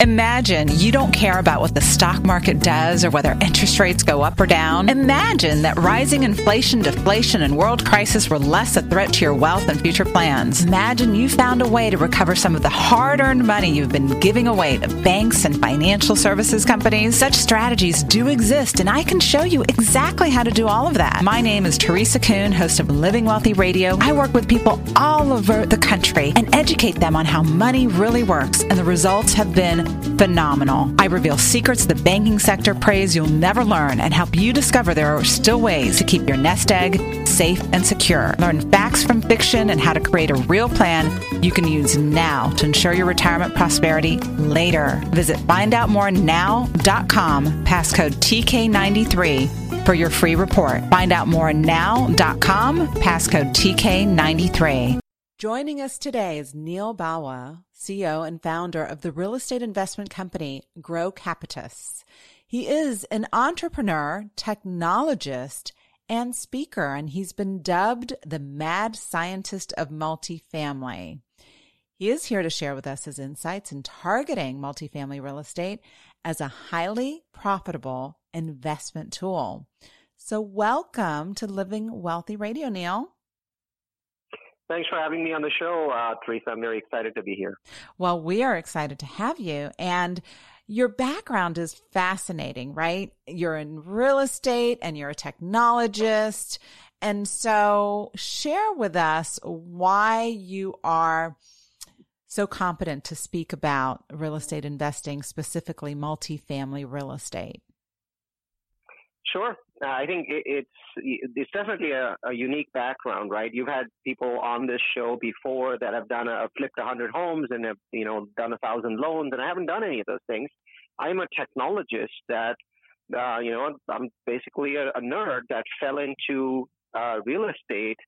Imagine you don't care about what the stock market does or whether interest rates go up or down. Imagine that rising inflation, deflation, and world crisis were less a threat to your wealth and future plans. Imagine you found a way to recover some of the hard earned money you've been giving away to banks and financial services companies. Such strategies do exist, and I can show you exactly how to do all of that. My name is Teresa Kuhn, host of Living Wealthy Radio. I work with people all over the country and educate them on how money really works, and the results have been phenomenal. I reveal secrets the banking sector prays you'll never learn and help you discover there are still ways to keep your nest egg safe and secure. Learn facts from fiction and how to create a real plan you can use now to ensure your retirement prosperity later. Visit findoutmorenow.com, passcode TK93 for your free report. Findoutmorenow.com, passcode TK93. Joining us today is Neal Bawa, CEO and founder of the real estate investment company Grocapitus. He is an entrepreneur, technologist, and speaker, and he's been dubbed the mad scientist of multifamily. He is here to share with us his insights in targeting multifamily real estate as a highly profitable investment tool. So, welcome to Living Wealthy Radio, Neil. Thanks for having me on the show, uh, Teresa. I'm very excited to be here. Well, we are excited to have you. And your background is fascinating, right? You're in real estate and you're a technologist. And so share with us why you are so competent to speak about real estate investing, specifically multifamily real estate. Sure. Uh, I think it, it's it's definitely a, a, unique background, right? You've had people on this show before that have done a flipped a hundred homes and have you know done a thousand loans, and I haven't done any of those things. I'm a technologist that uh, you know I'm basically a, a nerd that fell into uh, real estate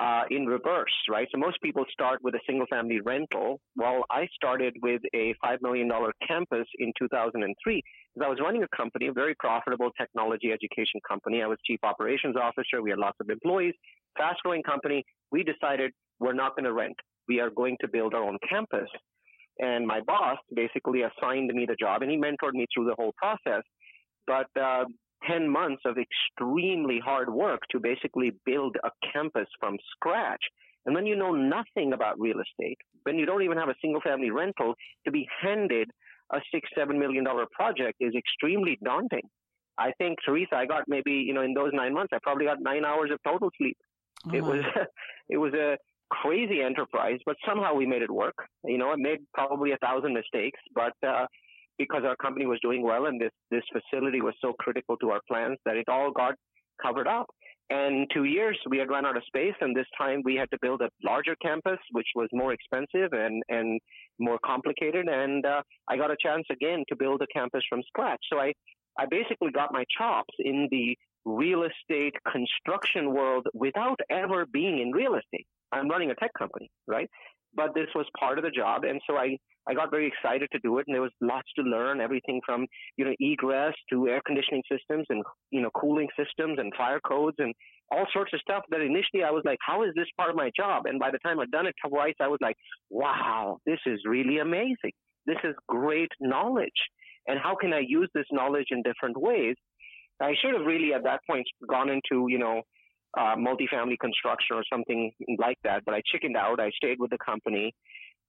uh, in reverse, right? So most people start with a single family rental. Well, I started with a $5 million campus in 2003 because I was running a company, a very profitable technology education company. I was chief operations officer. We had lots of employees, fast growing company. We decided we're not going to rent. We are going to build our own campus. And my boss basically assigned me the job and he mentored me through the whole process. But uh, 10 months of extremely hard work to basically build a campus from scratch. And when you know nothing about real estate, when you don't even have a single family rental, to be handed a six, seven million dollar project is extremely daunting. I think, Teresa, I got maybe, you know, in those nine months, I probably got nine hours of total sleep. Oh. It was, it was a crazy enterprise, but somehow we made it work. You know, I made probably a thousand mistakes, but, uh, because our company was doing well and this, this facility was so critical to our plans that it all got covered up. And two years we had run out of space, and this time we had to build a larger campus, which was more expensive and and more complicated. And uh, I got a chance again to build a campus from scratch. So I I basically got my chops in the real estate construction world without ever being in real estate. I'm running a tech company, right? But this was part of the job. And so I, I got very excited to do it. And there was lots to learn, everything from, you know, egress to air conditioning systems and, you know, cooling systems and fire codes and all sorts of stuff that initially I was like, how is this part of my job? And by the time I'd done it twice, I was like, wow, this is really amazing. This is great knowledge. And how can I use this knowledge in different ways? I should have really at that point gone into, you know, uh, multifamily construction or something like that. But I chickened out. I stayed with the company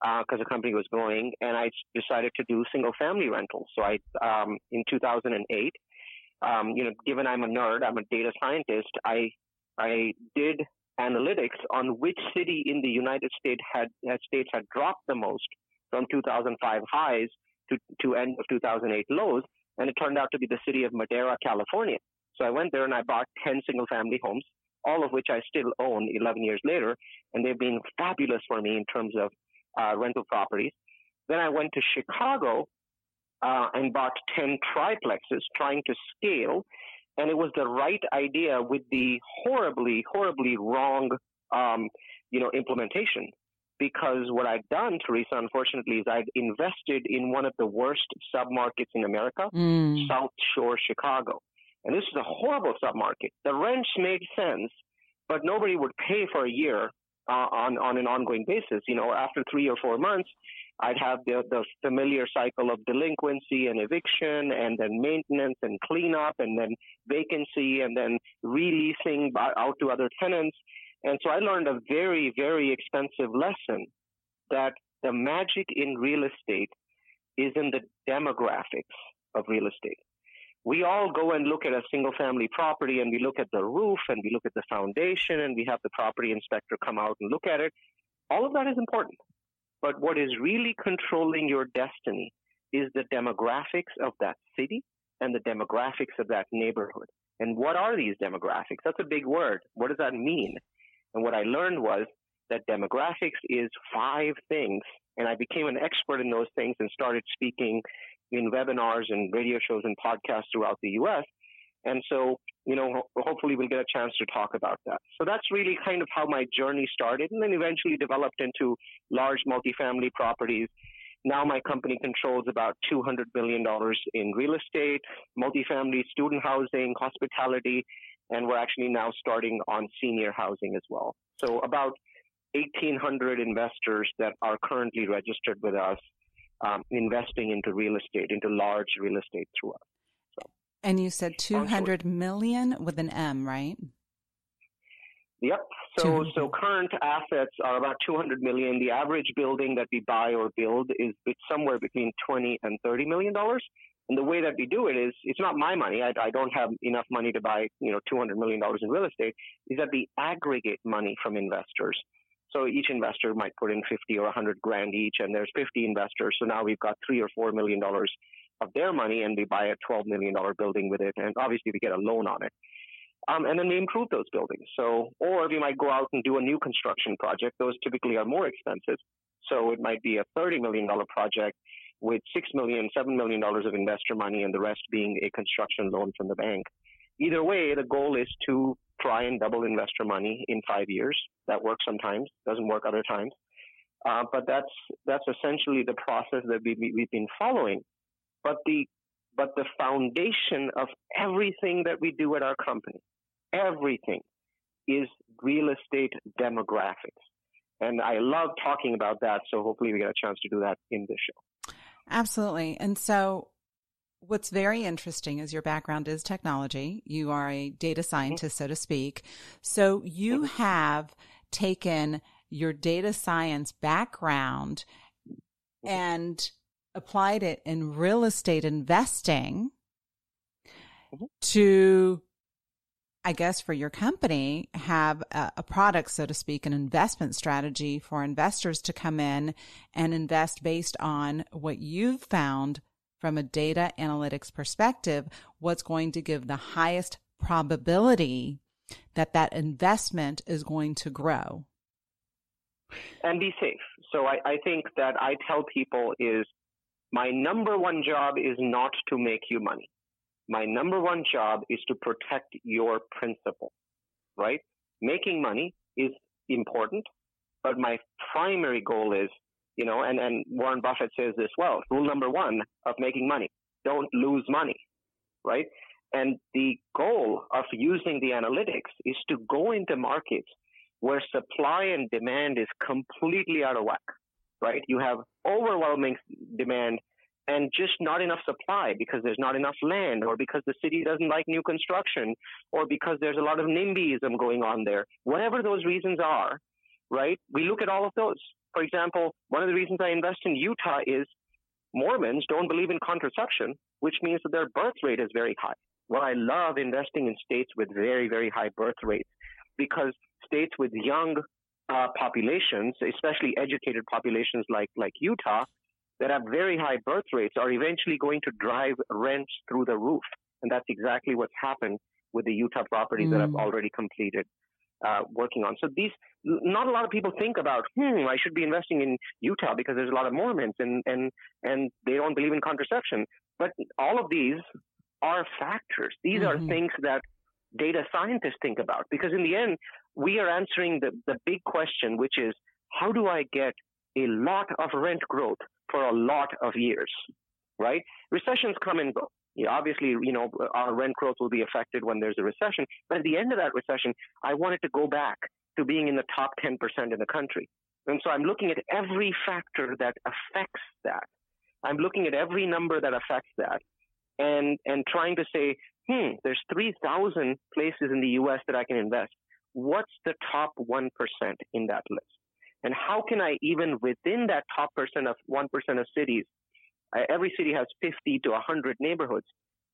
because uh, the company was growing, and I decided to do single family rentals. So I, um, in 2008, um, you know, given I'm a nerd, I'm a data scientist. I I did analytics on which city in the United States had, had states had dropped the most from 2005 highs to to end of 2008 lows, and it turned out to be the city of Madera, California. So I went there and I bought 10 single family homes all of which I still own 11 years later, and they've been fabulous for me in terms of uh, rental properties. Then I went to Chicago uh, and bought 10 triplexes trying to scale. And it was the right idea with the horribly, horribly wrong, um, you know, implementation. Because what I'd done, Teresa, unfortunately, is I'd invested in one of the worst submarkets in America, Mm. South Shore, Chicago. And this is a horrible submarket. The rents made sense, but nobody would pay for a year uh, on on an ongoing basis. You know, after three or four months, I'd have the the familiar cycle of delinquency and eviction, and then maintenance and cleanup, and then vacancy, and then releasing out to other tenants. And so I learned a very very expensive lesson that the magic in real estate is in the demographics of real estate we all go and look at a single family property and we look at the roof and we look at the foundation and we have the property inspector come out and look at it. All of that is important. But what is really controlling your destiny is the demographics of that city and the demographics of that neighborhood. And what are these demographics? That's a big word. What does that mean? And what I learned was that demographics is five things. And I became an expert in those things and started speaking in webinars and radio shows and podcasts throughout the US. And so, you know, ho- hopefully we'll get a chance to talk about that. So that's really kind of how my journey started and then eventually developed into large multifamily properties. Now my company controls about $200 billion in real estate, multifamily, student housing, hospitality, and we're actually now starting on senior housing as well. So about 1,800 investors that are currently registered with us um, investing into real estate, into large real estate through us. And you said two Onshore. hundred million with an M, right? Yep. So, Two- so current assets are about 200 million. The average building that we buy or build is it's somewhere between 20 and 30 million dollars. And the way that we do it is, it's not my money. I, I don't have enough money to buy, you know, 200 million dollars in real estate. Is that we aggregate money from investors. So each investor might put in 50 or 100 grand each, and there's 50 investors. So now we've got three or four million dollars of their money, and we buy a 12 million dollar building with it, and obviously we get a loan on it. Um, and then we improve those buildings. So, or we might go out and do a new construction project. Those typically are more expensive. So it might be a $30 million project with $6 million, $7 million of investor money and the rest being a construction loan from the bank. Either way, the goal is to try and double investor money in five years. That works sometimes, doesn't work other times. Uh, but that's, that's essentially the process that we, we, we've been following. But the, but the foundation of everything that we do at our company everything is real estate demographics. And I love talking about that. So hopefully we get a chance to do that in this show. Absolutely. And so what's very interesting is your background is technology. You are a data scientist, so to speak. So you have taken your data science background and applied it in real estate investing Mhm. to I guess for your company, have a, a, product, so to speak, an investment strategy for investors to come in and invest based on what you've found from a data analytics perspective, what's going to give the highest probability that that investment is going to grow. And be safe. So I, I think that I tell people is my number one job is not to make you money. My number one job is to protect your principal, right? Making money is important, but my primary goal is, you know, and, and Warren Buffett says this well, rule number one of making money, don't lose money, right? And the goal of using the analytics is to go into markets where supply and demand is completely out of whack, right? You have overwhelming demand and just not enough supply because there's not enough land or because the city doesn't like new construction or because there's a lot of NIMBYism going on there. Whatever those reasons are, right? We look at all of those. For example, one of the reasons I invest in Utah is Mormons don't believe in contraception, which means that their birth rate is very high. Well, I love investing in states with very, very high birth rates because states with young uh, populations, especially educated populations like, like Utah, that have very high birth rates are eventually going to drive rents through the roof. And that's exactly what's happened with the Utah properties mm. that I've already completed. Uh, working on. So these, not a lot of people think about, hmm, I should be investing in Utah because there's a lot of Mormons and and and they don't believe in contraception. But all of these are factors. These mm-hmm. are things that data scientists think about because in the end, we are answering the the big question, which is how do I get a lot of rent growth for a lot of years, right? Recessions come and go. Obviously, you know, our rent growth will be affected when there's a recession. But at the end of that recession, I wanted to go back to being in the top 10% in the country. And so I'm looking at every factor that affects that. I'm looking at every number that affects that and, and trying to say, hmm, there's 3,000 places in the U.S. that I can invest. What's the top 1% in that list? And how can I, even within that top percent of 1% of cities, every city has 50 to 100 neighborhoods.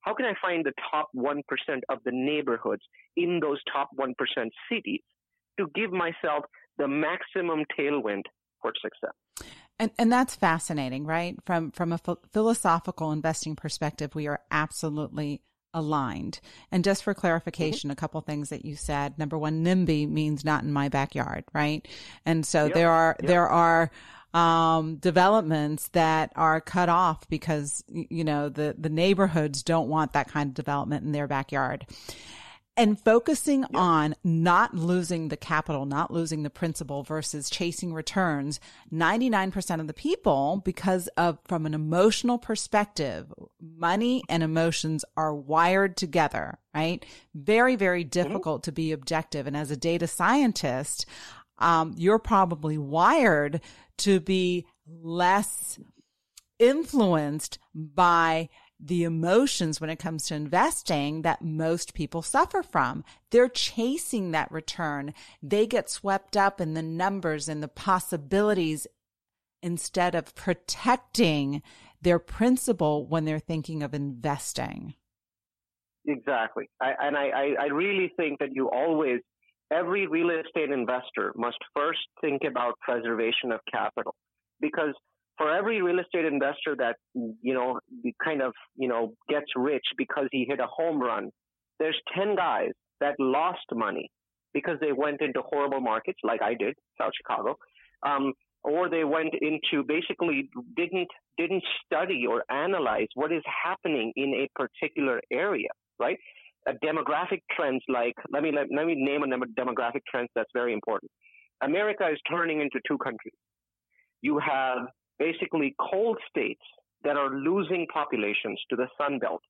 How can I find the top 1% of the neighborhoods in those top 1% cities to give myself the maximum tailwind for success? And, and that's fascinating, right? From from a philosophical investing perspective, we are absolutely aligned. And just for clarification, mm-hmm. a couple things that you said. Number one, NIMBY means not in my backyard, right? And so yep. there are yep. there are um, developments that are cut off because, you know, the, the neighborhoods don't want that kind of development in their backyard. And focusing yeah. on not losing the capital, not losing the principal versus chasing returns, 99% of the people, because of from an emotional perspective, money and emotions are wired together, right? Very, very mm-hmm. difficult mm-hmm. to be objective. And as a data scientist, um, you're probably wired to be less influenced by the emotions when it comes to investing that most people suffer from. They're chasing that return. They get swept up in the numbers and the possibilities instead of protecting their principle when they're thinking of investing. Exactly. I, and I, I really think that you always every real estate investor must first think about preservation of capital. Because for every real estate investor that you know kind of you know gets rich because he hit a home run there's 10 guys that lost money because they went into horrible markets like I did South Chicago um, or they went into basically didn't didn't study or analyze what is happening in a particular area right demographic trends like let me let, let me name a number demographic trends that's very important. America is turning into two countries. You have basically cold states that are losing populations to the Sun Belt.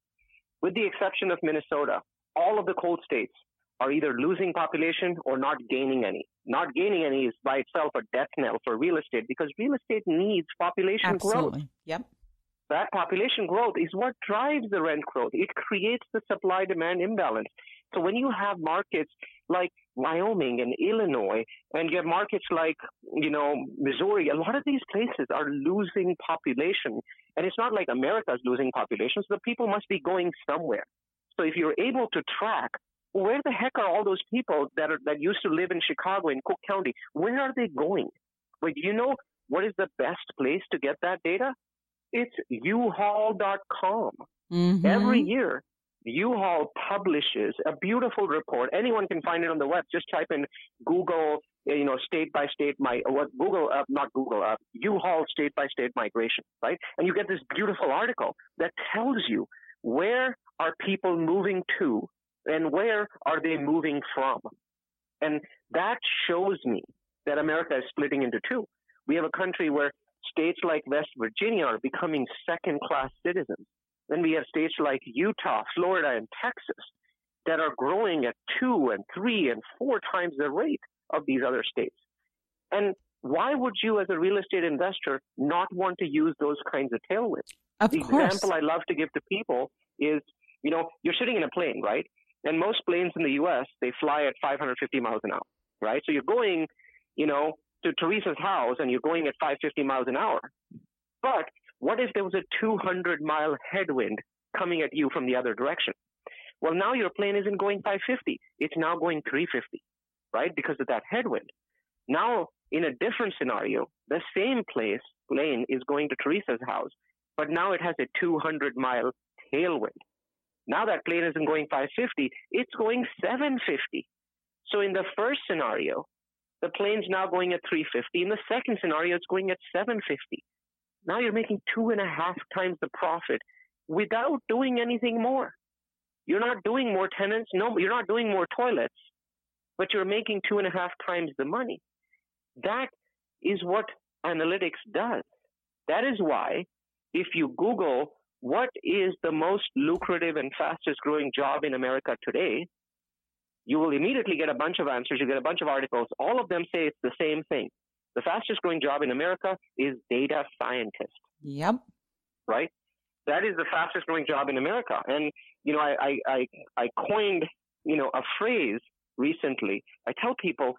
With the exception of Minnesota, all of the cold states are either losing population or not gaining any. Not gaining any is by itself a death knell for real estate because real estate needs population Absolutely. growth. Yep that population growth is what drives the rent growth. It creates the supply demand imbalance. So when you have markets like Wyoming and Illinois, and you have markets like, you know, Missouri, a lot of these places are losing population. And it's not like America is losing population, so the people must be going somewhere. So if you're able to track where the heck are all those people that are that used to live in Chicago in Cook County? Where are they going? But you know what is the best place to get that data? It's uhaul.com. Mm-hmm. Every year, U-Haul publishes a beautiful report. Anyone can find it on the web. Just type in Google, you know, state by state, my what Google, uh, not Google, uh, U-Haul state by state migration, right? And you get this beautiful article that tells you where are people moving to and where are they moving from. And that shows me that America is splitting into two. We have a country where states like West Virginia are becoming second class citizens. Then we have states like Utah, Florida, and Texas that are growing at two and three and four times the rate of these other states. And why would you, as a real estate investor, not want to use those kinds of tailwinds? Of the course. example I love to give to people is, you know, you're sitting in a plane, right? And most planes in the U.S. they fly at 550 miles an hour, right? So you're going, you know, to Teresa's house and you're going at 550 miles an hour. But what if there was a 200 mile headwind coming at you from the other direction? Well, now your plane isn't going 550. It's now going 350, right? Because of that headwind. Now, in a different scenario, the same place, plane is going to Teresa's house, but now it has a 200 mile tailwind. Now that plane isn't going 550, it's going 750. So in the first scenario, the plane's now going at 350. In the second scenario, it's going at 750. Now you're making two and a half times the profit without doing anything more. You're not doing more tenants. No, you're not doing more toilets, but you're making two and a half times the money. That is what analytics does. That is why if you Google what is the most lucrative and fastest growing job in America today, you will immediately get a bunch of answers. You get a bunch of articles. All of them say it's the same thing. The fastest growing job in America is data scientist. Yep. Right? That is the fastest growing job in America. And, you know, I, I, I, I coined, you know, a phrase recently. I tell people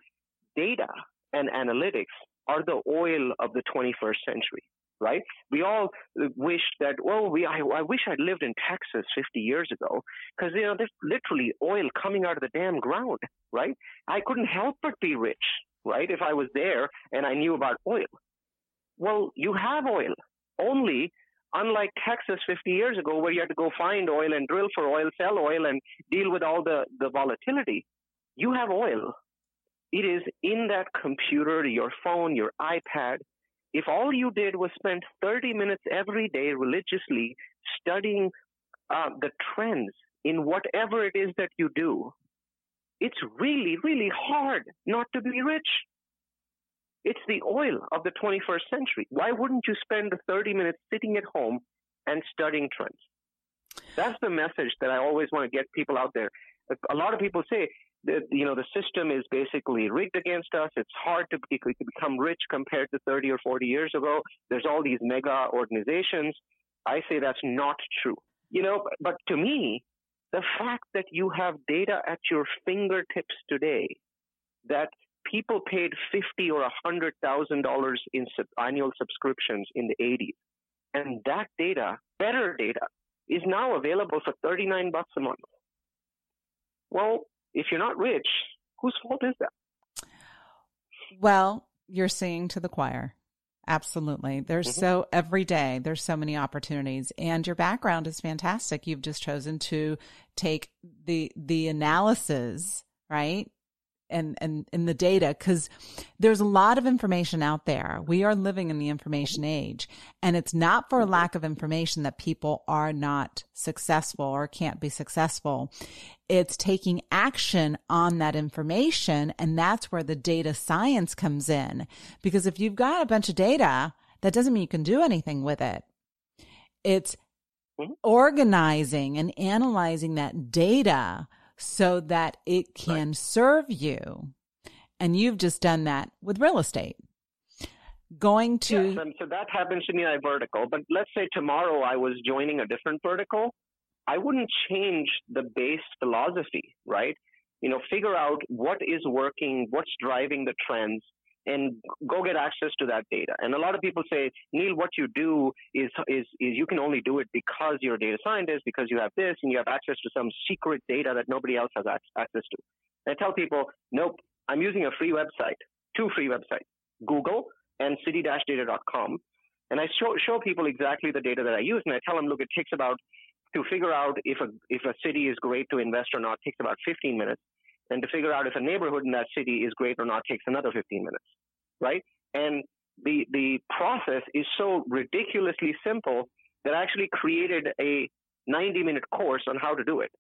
data and analytics are the oil of the 21st century right? We all uh, wish that, well, we, I, I wish I'd lived in Texas 50 years ago because, you know, there's literally oil coming out of the damn ground, right? I couldn't help but be rich, right? If I was there and I knew about oil. Well, you have oil. Only, unlike Texas 50 years ago, where you had to go find oil and drill for oil, sell oil, and deal with all the, the volatility, you have oil. It is in that computer, your phone, your iPad, if all you did was spend 30 minutes every day religiously studying uh, the trends in whatever it is that you do, it's really, really hard not to be rich. It's the oil of the 21st century. Why wouldn't you spend the 30 minutes sitting at home and studying trends? That's the message that I always want to get people out there. A lot of people say, the, you know, the system is basically rigged against us. It's hard to, to become rich compared to 30 or 40 years ago. There's all these mega organizations. I say that's not true. You know, but to me, the fact that you have data at your fingertips today that people paid fifty or a hundred thousand dollars in sub- annual subscriptions in the 80s, and that data, better data, is now available for 39 bucks a month. Well, if you're not rich, whose fault is that? Well, you're singing to the choir. Absolutely. There's mm-hmm. so every day, there's so many opportunities and your background is fantastic. You've just chosen to take the, the analysis, right? and and in the data because there's a lot of information out there. We are living in the information age, and it's not for a lack of information that people are not successful or can't be successful. It's taking action on that information, and that's where the data science comes in. Because if you've got a bunch of data, that doesn't mean you can do anything with it. It's mm-hmm. organizing and analyzing that data so that it can right. serve you. And you've just done that with real estate. Going to. Yes, and so that happens to me at vertical. But let's say tomorrow I was joining a different vertical. I wouldn't change the base philosophy, right? You know, figure out what is working, what's driving the trends, and go get access to that data. And a lot of people say, Neal, what you do is, is, is you can only do it because you're a data scientist, because you have this, and you have access to some secret data that nobody else has access to. And I tell people, nope, I'm using a free website, two free websites, Google and city-data.com. And I show, show people exactly the data that I use, and I tell them, look, it takes about, to figure out if a, if a city is great to invest or not, takes about 15 minutes and to figure out if a neighborhood in that city is great or not takes another 15 minutes, right? And the the process is so ridiculously simple that I actually created a 90 minute course on how to do it.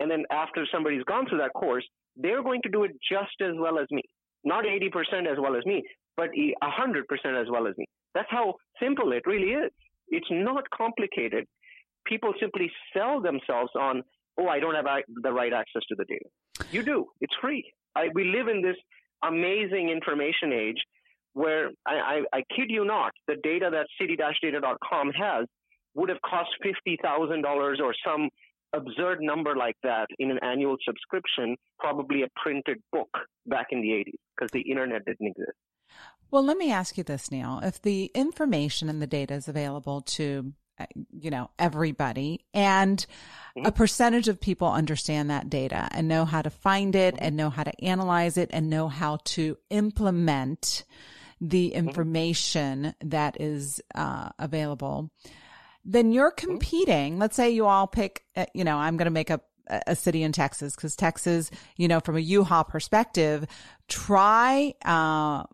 And then after somebody's gone through that course, they're going to do it just as well as me. Not 80% as well as me, but 100% as well as me. That's how simple it really is. It's not complicated. People simply sell themselves on oh, I don't have the right access to the data. You do. It's free. I, we live in this amazing information age where I, I, I kid you not, the data that city-data.com has would have cost $50,000 or some absurd number like that in an annual subscription, probably a printed book back in the 80s because the internet didn't exist. Well, let me ask you this, Neal. If the information and the data is available to you know, everybody. And mm-hmm. a percentage of people understand that data and know how to find it mm-hmm. and know how to analyze it and know how to implement the mm-hmm. information that is uh, available. Then you're competing. Let's say you all pick, uh, you know, I'm going to make up a city in Texas because Texas, you know, from a U-Haul perspective, try uh,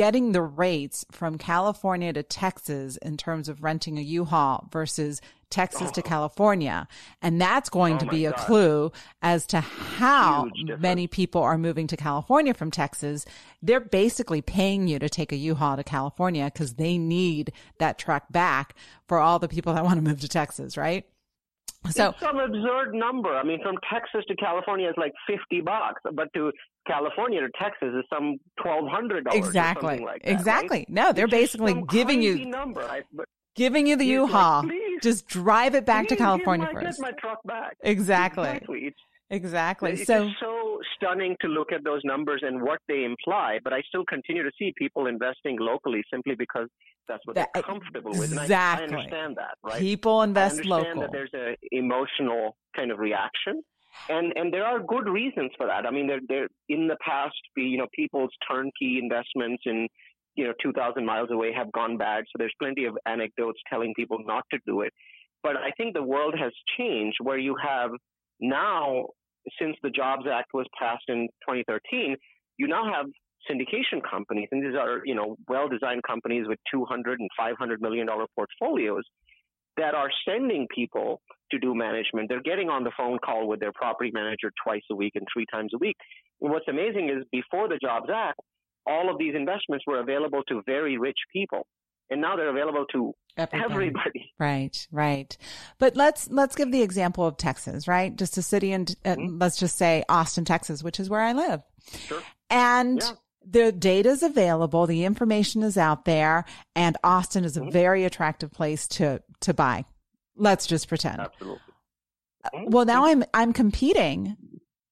getting the rates from California to Texas in terms of renting a U-Haul versus Texas oh. to California. And that's going oh to be a God. clue as to how many people are moving to California from Texas. They're basically paying you to take a U-Haul to California because they need that truck back for all the people that want to move to Texas, right? So it's some absurd number. I mean, from Texas to California is like fifty bucks, but to California to Texas is some twelve hundred dollars. Exactly. Like that, exactly. Right? No, they're it's basically giving you number. I, giving you the U-Haul. Like, Just drive it back to California my, first. Get my truck back. Exactly. Exactly. It's, Exactly. It's so so stunning to look at those numbers and what they imply, but I still continue to see people investing locally simply because that's what that, they're comfortable with. Exactly. I, I, understand that, right? People invest I understand local. that there's an emotional kind of reaction. And and there are good reasons for that. I mean, there there in the past, you know, people's turnkey investments in you know 2,000 miles away have gone bad. So there's plenty of anecdotes telling people not to do it. But I think the world has changed where you have now since the Jobs Act was passed in 2013, you now have syndication companies, and these are you know well-designed companies with 200 and 500 million dollar portfolios that are sending people to do management. They're getting on the phone call with their property manager twice a week and three times a week. And what's amazing is before the Jobs Act, all of these investments were available to very rich people and now they're available to Everybody. everybody. Right, right. But let's let's give the example of Texas, right? Just a city, and uh, mm-hmm. let's just say Austin, Texas, which is where I live. Sure. And yeah. the data is available, the information is out there, and Austin is a mm-hmm. very attractive place to to buy. Let's just pretend. Absolutely. Mm-hmm. Well, now I'm I'm competing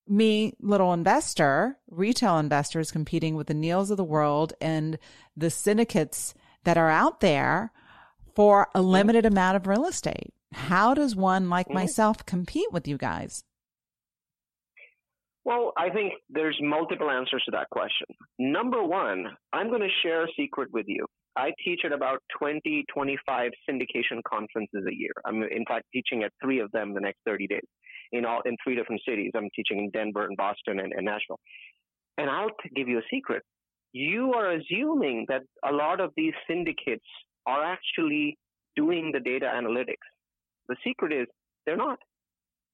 me, little investor, retail investors competing with the Neals of the world and the syndicates that are out there for a limited amount of real estate. How does one like mm-hmm. myself compete with you guys? Well, I think there's multiple answers to that question. Number one, I'm going to share a secret with you. I teach at about 20, 25 syndication conferences a year. I'm in fact teaching at three of them the next 30 days in all in three different cities. I'm teaching in Denver and Boston and, and Nashville. And I'll give you a secret you are assuming that a lot of these syndicates are actually doing the data analytics. The secret is they're not.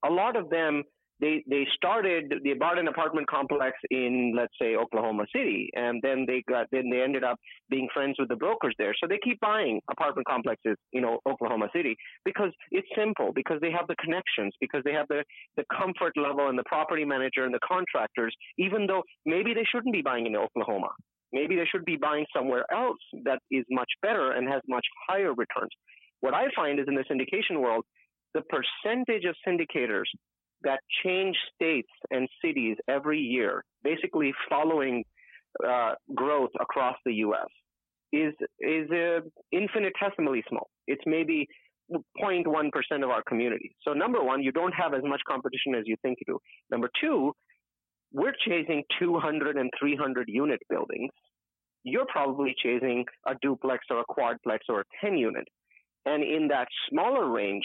A lot of them they they started they bought an apartment complex in let's say Oklahoma City and then they got then they ended up being friends with the brokers there so they keep buying apartment complexes you know Oklahoma City because it's simple because they have the connections because they have the the comfort level and the property manager and the contractors even though maybe they shouldn't be buying in Oklahoma maybe they should be buying somewhere else that is much better and has much higher returns what I find is in the syndication world the percentage of syndicators that change states and cities every year, basically following uh, growth across the U.S., is is uh, infinitesimally small. It's maybe 0.1% of our community. So number one, you don't have as much competition as you think you do. Number two, we're chasing 200 and 300 unit buildings. You're probably chasing a duplex or a quadplex or a 10 unit. And in that smaller range,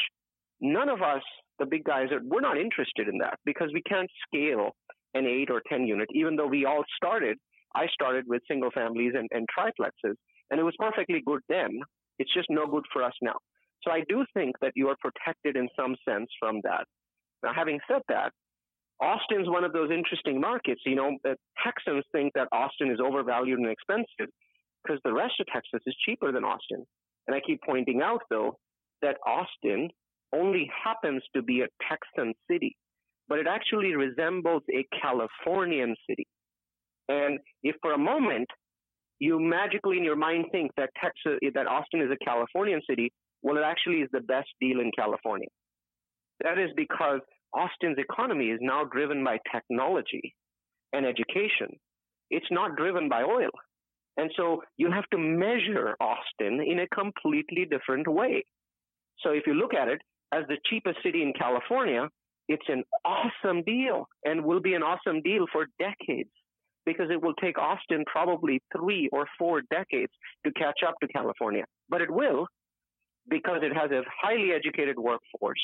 none of us the big guys are we're not interested in that because we can't scale an eight or ten unit, even though we all started. I started with single families and, and triplexes, and it was perfectly good then. It's just no good for us now. So I do think that you are protected in some sense from that. Now, having said that, Austin's one of those interesting markets. You know, Texans think that Austin is overvalued and expensive because the rest of Texas is cheaper than Austin. And I keep pointing out, though, that Austin only happens to be a Texan city, but it actually resembles a Californian city. And if for a moment you magically in your mind think that Texas, that Austin is a Californian city, well, it actually is the best deal in California. That is because Austin's economy is now driven by technology and education. It's not driven by oil. And so you have to measure Austin in a completely different way. So if you look at it, as the cheapest city in California, it's an awesome deal and will be an awesome deal for decades because it will take Austin probably three or four decades to catch up to California. But it will because it has a highly educated workforce.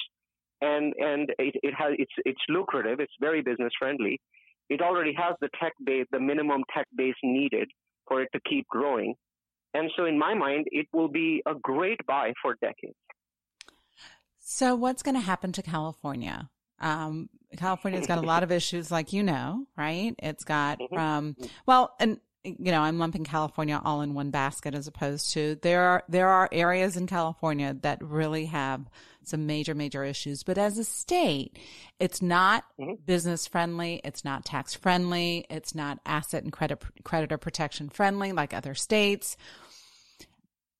And and it, it has it's it's lucrative. It's very business friendly. It already has the tech base, the minimum tech base needed for it to keep growing. And so, in my mind, it will be a great buy for decades. So, what's going to happen to California? Um, California's got a lot of issues, like you know, right? It's got Mm-hmm. from well, and you know, I'm lumping California all in one basket as opposed to there are there are areas in California that really have some major major issues, but as a state, it's not Mm-hmm. business friendly, it's not tax friendly, it's not asset and credit creditor protection friendly like other states.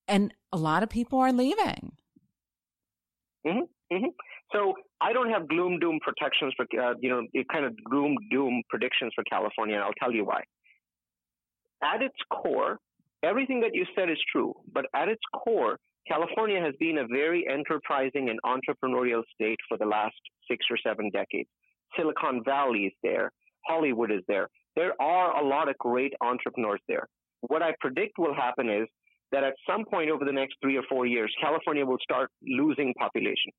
And a lot of people are leaving. hmm So I don't have gloom doom protections for uh, you know kind of gloom doom predictions for California, and I'll tell you why. At its core, everything that you said is true, but at its core, California has been a very enterprising and entrepreneurial state for the last six or seven decades. Silicon Valley is there, Hollywood is there. There are a lot of great entrepreneurs there. What I predict will happen is that at some point over the next three or four years, California will start losing population.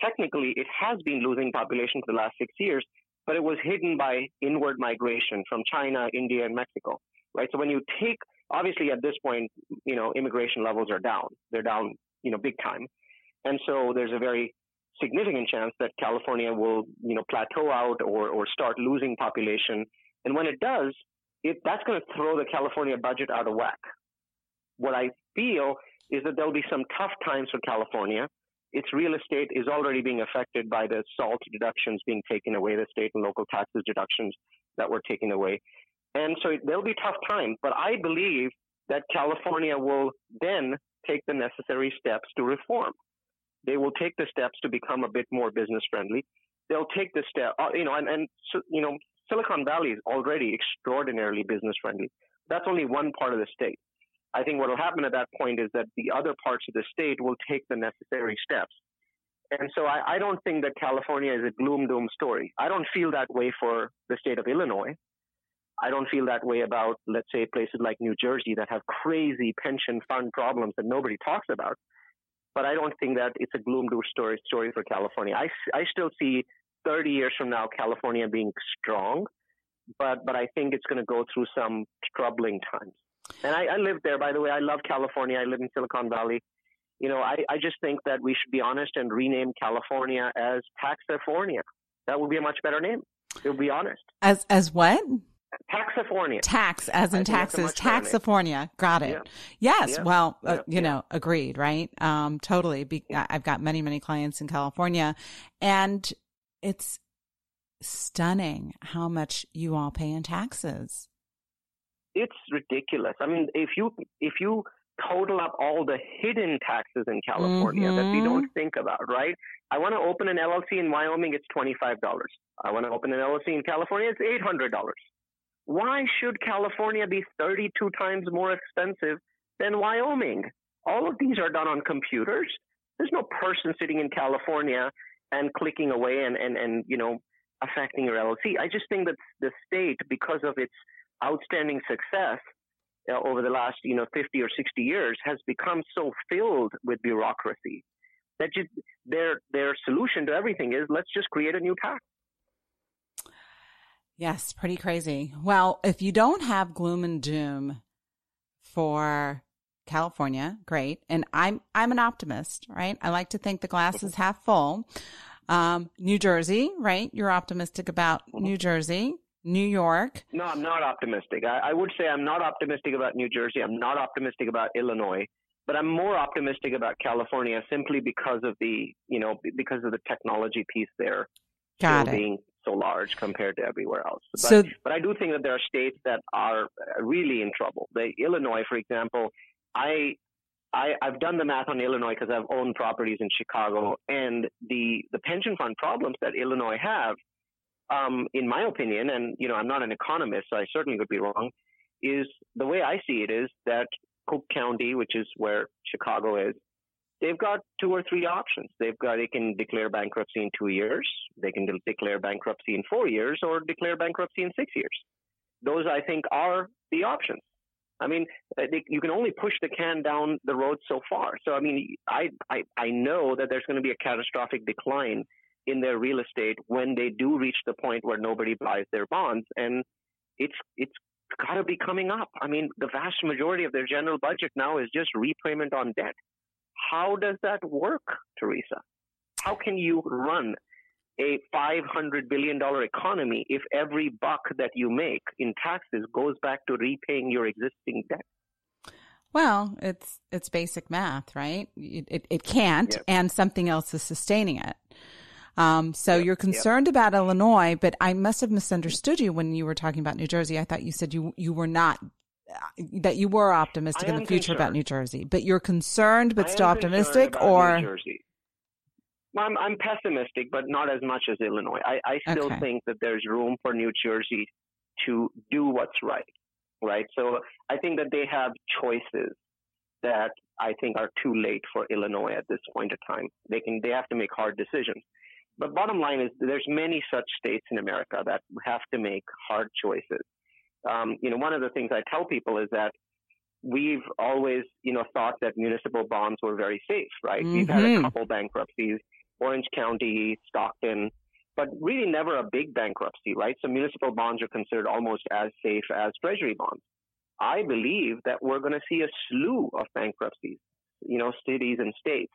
Technically, it has been losing population for the last six years, but it was hidden by inward migration from China, India, and Mexico. Right. So when you take, obviously, at this point, you know, immigration levels are down. They're down, you know, big time, and so there's a very significant chance that California will, you know, plateau out or or start losing population. And when it does, it that's going to throw the California budget out of whack. What I feel is that there'll be some tough times for California. Its real estate is already being affected by the SALT deductions being taken away, the state and local taxes deductions that were taken away. And so there'll be tough times, but I believe that California will then take the necessary steps to reform. They will take the steps to become a bit more business friendly. They'll take the step, uh, you know, and, and you know, Silicon Valley is already extraordinarily business friendly. That's only one part of the state. I think what will happen at that point is that the other parts of the state will take the necessary steps. And so I, I don't think that California is a gloom doom story. I don't feel that way for the state of Illinois. I don't feel that way about, let's say, places like New Jersey that have crazy pension fund problems that nobody talks about. But I don't think that it's a gloom doom story story for California. I, I still see 30 years from now California being strong, but but I think it's going to go through some troubling times. And I, I live there, by the way. I love California. I live in Silicon Valley. You know, I, I just think that we should be honest and rename California as Taxifornia. That would be a much better name. It would be honest. As as what? Taxifornia. Tax, as in a taxes. Taxifornia. Got it. Yeah. Yes. Yeah. Well, uh, you Yeah. know, agreed, right? Um, totally. Be- I- I've got many, many clients in California and it's stunning how much you all pay in taxes. it's ridiculous. I mean, if you if you total up all the hidden taxes in California that we don't think about, right? I want to open an LLC in Wyoming, it's twenty five dollars. I want to open an LLC in California, it's eight hundred dollars. Why should California be thirty two times more expensive than Wyoming? All of these are done on computers. There's no person sitting in California and clicking away and, and, and you know affecting your LLC. I just think that the state, because of its outstanding success uh, over the last you know 50 or 60 years has become so filled with bureaucracy that just their their solution to everything is let's just create a new tax Yes, pretty crazy. Well, if you don't have gloom and doom for California, great. And I'm I'm an optimist, right? I like to think the glass is half full. Um, New Jersey, right? You're optimistic about New Jersey, New York. no i'm not optimistic I, I would say i'm not optimistic about new jersey i'm not optimistic about illinois but i'm more optimistic about california simply because of the you know because of the technology piece there Got it. being so large compared to everywhere else but, So but I do think that there are states that are uh, really in trouble. The Illinois, for example, I, I I've done the math on Illinois because I've owned properties in Chicago, and the the pension fund problems that Illinois have, um, in my opinion, and you know I'm not an economist, so I certainly could be wrong, is the way I see it is that Cook County, which is where Chicago is, they've got two or three options. They've got they can declare bankruptcy in two years, they can de- declare bankruptcy in four years, or declare bankruptcy in six years. Those I think are the options. I mean, they, you can only push the can down the road so far. So I mean, I I, I know that there's going to be a catastrophic decline in their real estate when they do reach the point where nobody buys their bonds. And it's it's got to be coming up. I mean, the vast majority of their general budget now is just repayment on debt. How does that work, Teresa? How can you run a $500 billion economy if every buck that you make in taxes goes back to repaying your existing debt? Well, it's it's basic math, right? It it, it can't, yep. and something else is sustaining it. Um, so yep. you're concerned yep. about Illinois, but I must have misunderstood you when you were talking about New Jersey. I thought you said you you were not that you were optimistic in the future concerned. about New Jersey, but you're concerned but still optimistic, or New Jersey. I'm, I'm pessimistic, but not as much as Illinois. I, I still okay. think that there's room for New Jersey to do what's right, right? So I think that they have choices that I think are too late for Illinois at this point of time. They can they have to make hard decisions. But bottom line is there's many such states in America that have to make hard choices. Um, you know, one of the things I tell people is that we've always, you know, thought that municipal bonds were very safe, right? Mm-hmm. We've had a mm-hmm. couple bankruptcies Orange County, Stockton, but really never a big bankruptcy, right? So municipal bonds are considered almost as safe as treasury bonds. I believe that we're going to see a slew of bankruptcies, you know, cities and states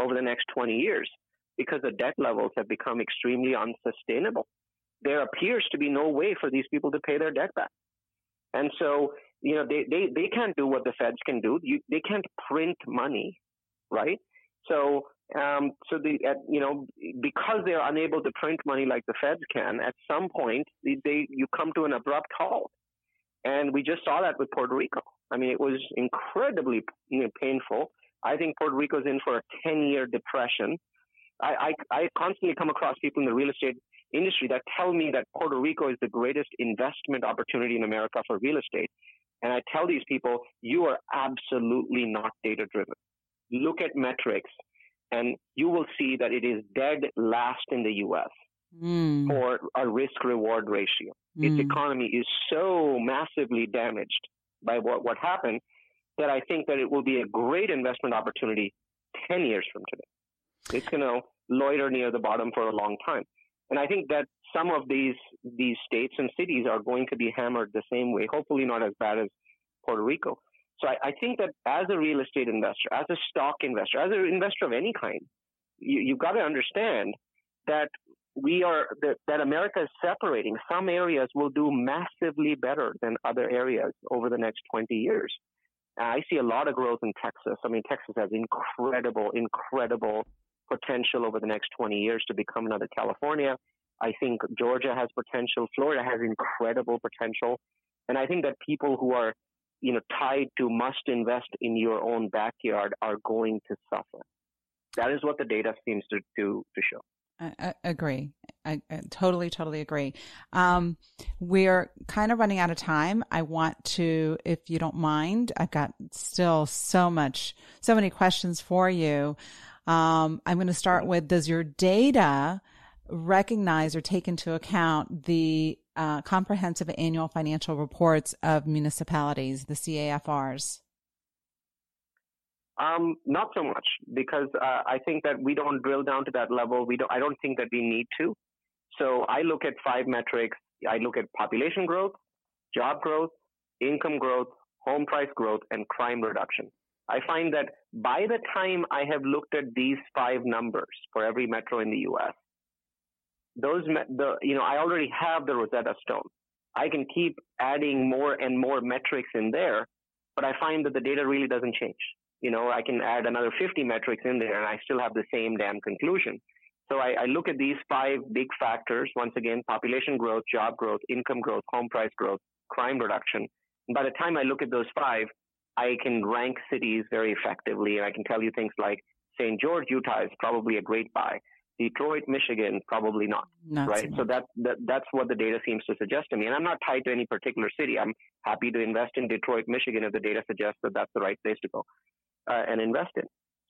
over the next 20 years because the debt levels have become extremely unsustainable. There appears to be no way for these people to pay their debt back. And so, you know, they, they, they can't do what the feds can do. You, they can't print money, right? So um, so the you know because they are unable to print money like the Feds can, at some point they, they you come to an abrupt halt, and we just saw that with Puerto Rico. I mean, it was incredibly you know, painful. I think Puerto Rico is in for a 10-year depression. I, I, I constantly come across people in the real estate industry that tell me that Puerto Rico is the greatest investment opportunity in America for real estate. And I tell these people, you are absolutely not data driven. Look at metrics and you will see that it is dead last in the U.S. Mm. for a risk reward ratio. Mm. Its economy is so massively damaged by what, what happened that I think that it will be a great investment opportunity 10 years from today. It's going to loiter near the bottom for a long time. And I think that some of these these states and cities are going to be hammered the same way, hopefully not as bad as Puerto Rico. So I, I, think that as a real estate investor, as a stock investor, as an investor of any kind, you, you've got to understand that we are that, that America is separating. Some areas will do massively better than other areas over the next 20 years. I see a lot of growth in Texas. I mean, Texas has incredible, incredible potential over the next 20 years to become another California. I think Georgia has potential. Florida has incredible potential. And I think that people who are you know, tied to must invest in your own backyard are going to suffer. That is what the data seems to to, to show. I, agree. I, I, totally, totally agree. Um, we're kind of running out of time. I want to, if you don't mind, I've got still so much, so many questions for you. Um, I'm going to start with, does your data recognize or take into account the uh, comprehensive annual financial reports of municipalities, the CAFRs? Um, not so much because uh, I think that we don't drill down to that level. We don't. I don't think that we need to. So I look at five metrics. I look at population growth, job growth, income growth, home price growth, and crime reduction. I find that by the time I have looked at these five numbers for every metro in the U.S., those the you know I already have the Rosetta Stone. I can keep adding more and more metrics in there, but I find that the data really doesn't change. You know, I can add another 50 metrics in there and I still have the same damn conclusion. So I, I look at these five big factors, once again, population growth, job growth, income growth, home price growth, crime reduction. And by the time I look at those five, I can rank cities very effectively. And I can tell you things like St. George, Utah is probably a great buy. Detroit, Michigan, probably not. not right. So, so that, that that's what the data seems to suggest to me. And I'm not tied to any particular city. I'm happy to invest in Detroit, Michigan, if the data suggests that that's the right place to go uh, and invest in.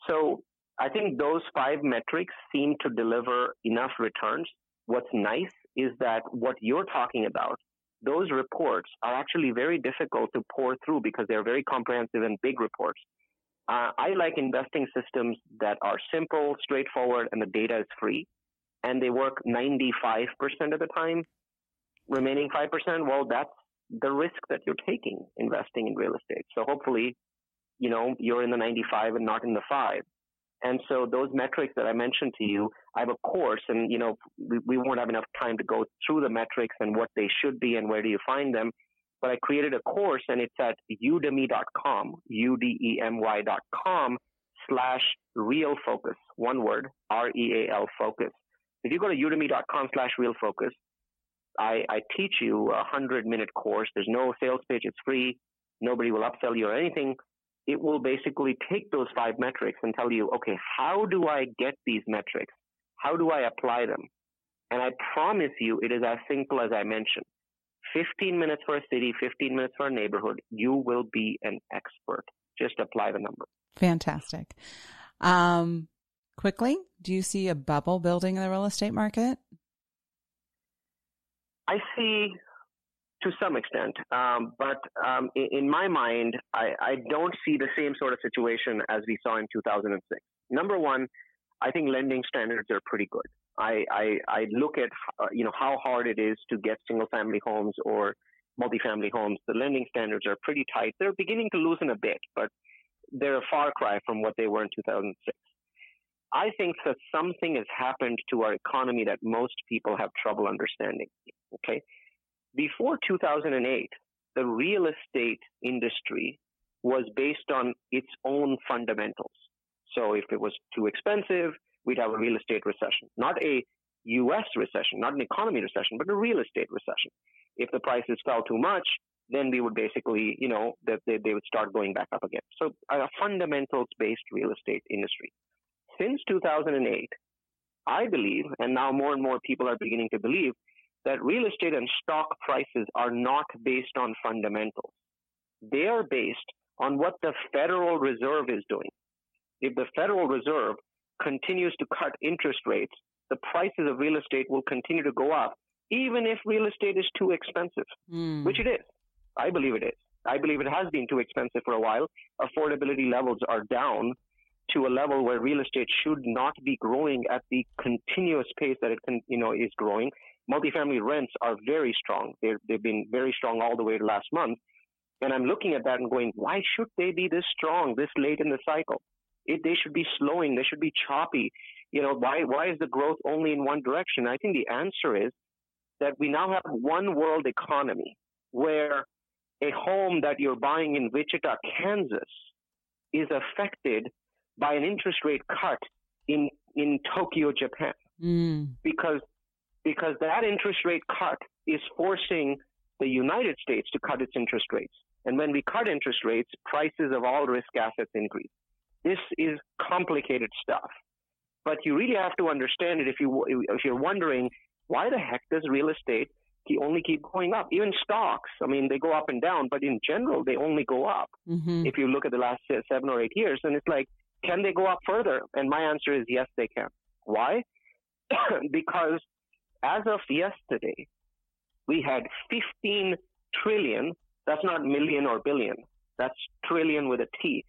So I think those five metrics seem to deliver enough returns. What's nice is that what you're talking about, those reports are actually very difficult to pour through because they're very comprehensive and big reports. Uh, I like investing systems that are simple, straightforward, and the data is free. and they work 95% of the time, remaining 5%, well, that's the risk that you're taking investing in real estate. So hopefully, you know, you're in the 95 and not in the 5. And so those metrics that I mentioned to you, I have a course and, you know, we, we won't have enough time to go through the metrics and what they should be and where do you find them. But I created a course and it's at udemy.com, U-D-E-M-Y.com slash real focus, one word, R-E-A-L focus. If you go to udemy.com slash real focus, I, I teach you a hundred minute course. There's no sales pitch. It's free. Nobody will upsell you or anything it will basically take those five metrics and tell you, okay, how do I get these metrics? How do I apply them? And I promise you, it is as simple as I mentioned. 15 minutes for a city, 15 minutes for a neighborhood, you will be an expert. Just apply the number. Fantastic. Um, quickly, do you see a bubble building in the real estate market? I see to some extent. Um, but um, in, in, my mind, I, I, don't see the same sort of situation as we saw in 2006. Number one, I think lending standards are pretty good. I, I, I look at uh, you know how hard it is to get single family homes or multifamily homes. The lending standards are pretty tight. They're beginning to loosen a bit, but they're a far cry from what they were in 2006. I think that something has happened to our economy that most people have trouble understanding. Okay, before 2008, the real estate industry was based on its own fundamentals. So if it was too expensive, we'd have a real estate recession, not a US recession, not an economy recession, but a real estate recession. If the prices fell too much, then we would basically, you know, that they, they would start going back up again. So a fundamentals based real estate industry. Since 2008, I believe, and now more and more people are beginning to believe, that real estate and stock prices are not based on fundamentals. They are based on what the Federal Reserve is doing. If the Federal Reserve continues to cut interest rates, the prices of real estate will continue to go up, even if real estate is too expensive, mm. which it is. I believe it is. I believe it has been too expensive for a while. Affordability levels are down to a level where real estate should not be growing at the continuous pace that it can, you know, is growing multifamily rents are very strong. They're, they've been very strong all the way to last month. And I'm looking at that and going, why should they be this strong this late in the cycle? It, they should be slowing. They should be choppy. You know, why, why is the growth only in one direction? I think the answer is that we now have one world economy where a home that you're buying in Wichita, Kansas is affected by an interest rate cut in, in Tokyo, Japan. Mm. Because because that interest rate cut is forcing the United States to cut its interest rates. And when we cut interest rates, prices of all risk assets increase. This is complicated stuff. But you really have to understand it if you if you're wondering why the heck does real estate only keep going up? Even stocks, I mean, they go up and down, but in general, they only go up. Mm-hmm. If you look at the last seven or eight years, and it's like, can they go up further? And my answer is yes, they can. Why? because as of yesterday, we had 15 trillion, that's not million or billion, that's trillion with a T,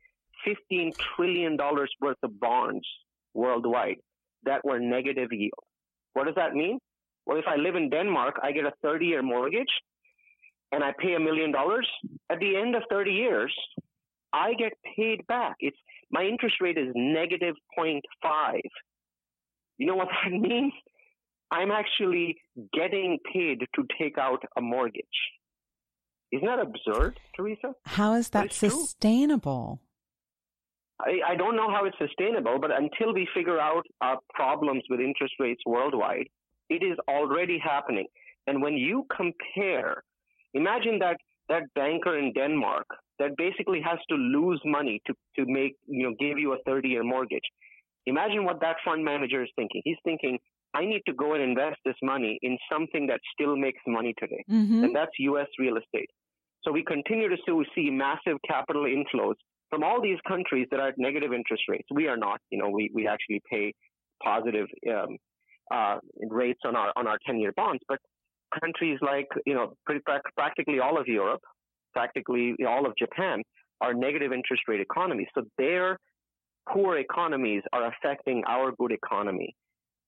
15 trillion dollars worth of bonds worldwide that were negative yield. What does that mean? Well, if I live in Denmark, I get a 30 year mortgage and I pay a million dollars. At the end of 30 years, I get paid back. It's my interest rate is negative 0.5. You know what that means? I'm actually getting paid to take out a mortgage. Isn't that absurd, Teresa? How is that sustainable? I, I, don't know how it's sustainable, but until we figure out our problems with interest rates worldwide, it is already happening. And when you compare, imagine that that banker in Denmark that basically has to lose money to, to make, you know, give you a 30 year mortgage. Imagine what that fund manager is thinking. He's thinking, I need to go and invest this money in something that still makes money today. Mm-hmm. And that's U.S. real estate. So we continue to see massive capital inflows from all these countries that are at negative interest rates. We are not. You know, we, we actually pay positive um, uh, rates on our on our 10-year bonds. But countries like you know pretty, practically all of Europe, practically all of Japan are negative interest rate economies. So their poor economies are affecting our good economy.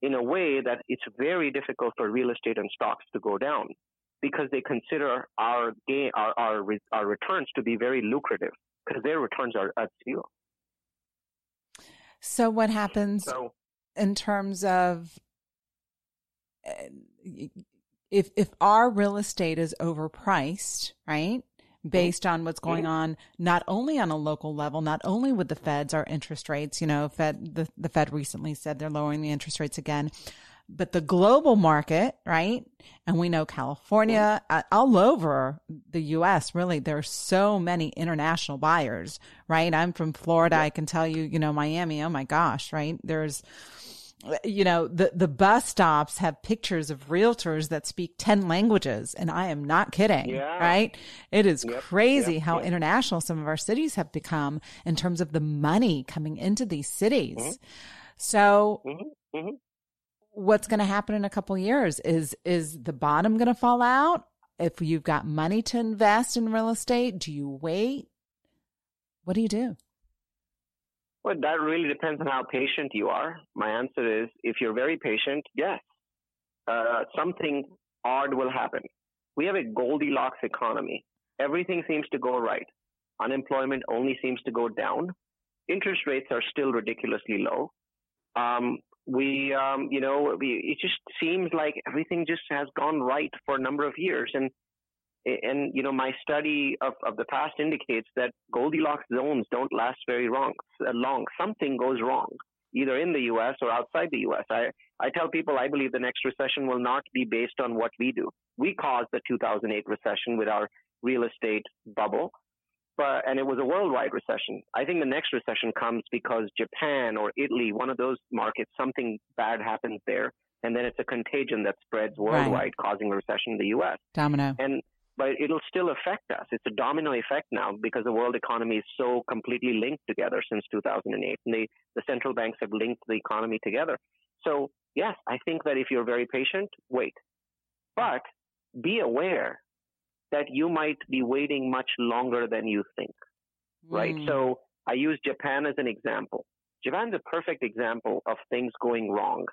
In a way that it's very difficult for real estate and stocks to go down because they consider our gain, our, our, our returns to be very lucrative because their returns are at zero. So what happens so, in terms of eh, if if our real estate is overpriced, right? Based on what's going on, not only on a local level, not only with the Feds, our interest rates, you know, Fed the, the Fed recently said they're lowering the interest rates again, but the global market, right? And we know California, uh, all over the US, really, there are so many international buyers, right? I'm from Florida. I can tell you, you know, Miami, oh my gosh, right? There's, you know, the, the bus stops have pictures of realtors that speak 10 languages. And I am not kidding, yeah. right? It is yep. crazy yep. how yep. international some of our cities have become in terms of the money coming into these cities. Mm-hmm. So, mm-hmm. Mm-hmm what's going to happen in a couple years is is the bottom going to fall out if you've got money to invest in real estate do you wait what do you do well that really depends on how patient you are. My answer is if you're very patient yes. Uh, something odd will happen. We have a goldilocks economy. Everything seems to go right. Unemployment only seems to go down. Interest rates are still ridiculously low. Um, we, um, you know, we, it just seems like everything just has gone right for a number of years. And, and, you know, my study of, of the past indicates that Goldilocks zones don't last very long, long. Something goes wrong, either in the U.S. or outside the U.S. I, I tell people I believe the next recession will not be based on what we do. We caused the 2008 recession with our real estate bubble but and it was a worldwide recession. I think the next recession comes because Japan or Italy, one of those markets, something bad happens there, and then it's a contagion that spreads worldwide, right. causing a recession in the U.S. Domino. And but it'll still affect us. It's a domino effect now because the world economy is so completely linked together since 2008, and the the central banks have linked the economy together. So yes, I think that if you're very patient, wait, but be aware that you might be waiting much longer than you think, right? Mm. So I use Japan as an example. Japan's a perfect example of things going wrong.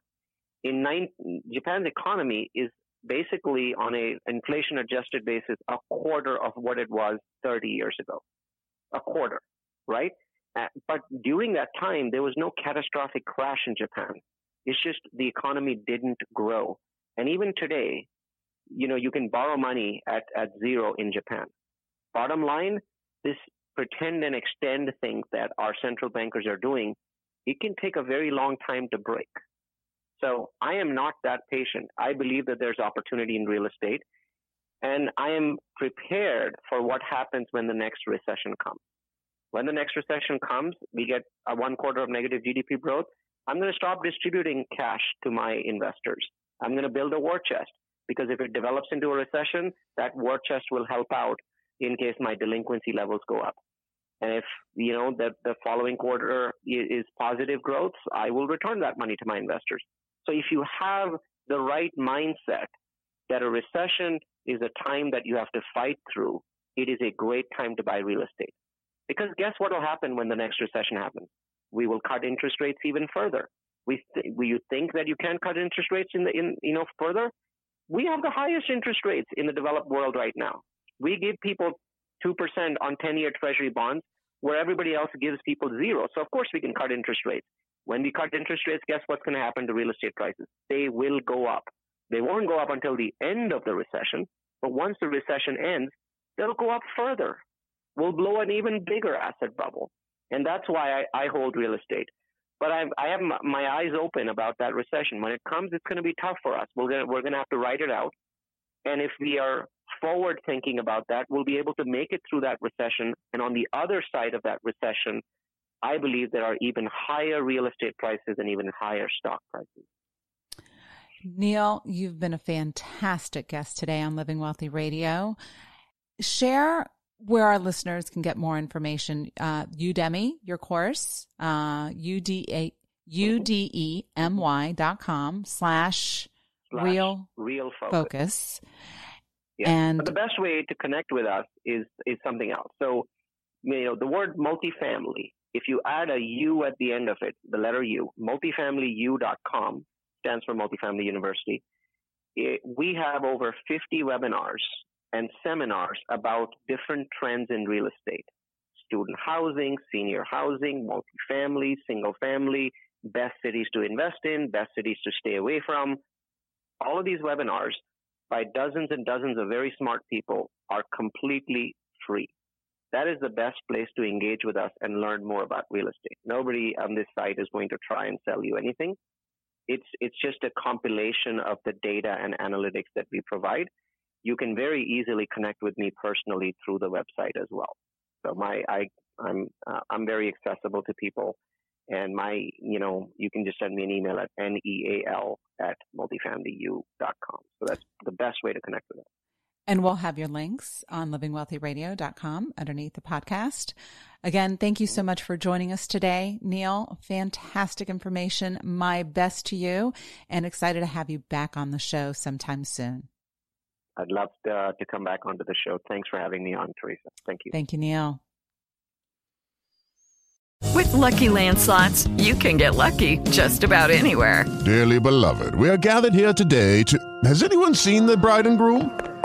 In nine, Japan's economy is basically on a inflation adjusted basis a quarter of what it was 30 years ago. A quarter, right? Uh, but during that time, there was no catastrophic crash in Japan. It's just the economy didn't grow. And even today, you know, you can borrow money at, at zero in Japan. Bottom line, this pretend and extend thing that our central bankers are doing, it can take a very long time to break. So I am not that patient. I believe that there's opportunity in real estate and I am prepared for what happens when the next recession comes. When the next recession comes, we get a one quarter of negative GDP growth. I'm going to stop distributing cash to my investors. I'm going to build a war chest because if it develops into a recession, that war chest will help out in case my delinquency levels go up. And if you know that the following quarter is positive growth, I will return that money to my investors. So if you have the right mindset that a recession is a time that you have to fight through, it is a great time to buy real estate. Because guess what will happen when the next recession happens? We will cut interest rates even further. We th- you think that you can cut interest rates in the in you know further? we have the highest interest rates in the developed world right now. We give people 2% on 10 year treasury bonds where everybody else gives people zero. So, of course, we can cut interest rates. When we cut interest rates, guess what's going to happen to real estate prices? They will go up. They won't go up until the end of the recession, but once the recession ends, they'll go up further. We'll blow an even bigger asset bubble. And that's why I, I hold real estate. But I've, I have my eyes open about that recession. When it comes, it's going to be tough for us. We're going we're to have to write it out. And if we are forward thinking about that, we'll be able to make it through that recession. And on the other side of that recession, I believe there are even higher real estate prices and even higher stock prices. Neal, you've been a fantastic guest today on Living Wealthy Radio. Share where our listeners can get more information. Uh, Udemy, your course, uh, UDA, UDEMY dot com slash real, real focus. focus. Yeah. And but the best way to connect with us is, is something else. So, you know, the word multifamily, if you add a U at the end of it, the letter U, multifamilyu.com stands for Multifamily University. It, we have over 50 webinars and seminars about different trends in real estate student housing, senior housing, multifamily, single family, best cities to invest in, best cities to stay away from. All of these webinars by dozens and dozens of very smart people are completely free. That is the best place to engage with us and learn more about real estate. Nobody on this site is going to try and sell you anything. It's it's just a compilation of the data and analytics that we provide. You can very easily connect with me personally through the website as well. So my I I'm uh, I'm very accessible to people, and my you know you can just send me an email at neal at multifamilyu.com. So that's the best way to connect with us. And we'll have your links on livingwealthyradio.com underneath the podcast. Again, thank you so much for joining us today, Neal. Fantastic information. My best to you and excited to have you back on the show sometime soon. I'd love to, uh, to come back onto the show. Thanks for having me on, Teresa. Thank you. Thank you, Neal. With lucky landslots, you can get lucky just about anywhere. Dearly beloved, we are gathered here today to. Has anyone seen the bride and groom?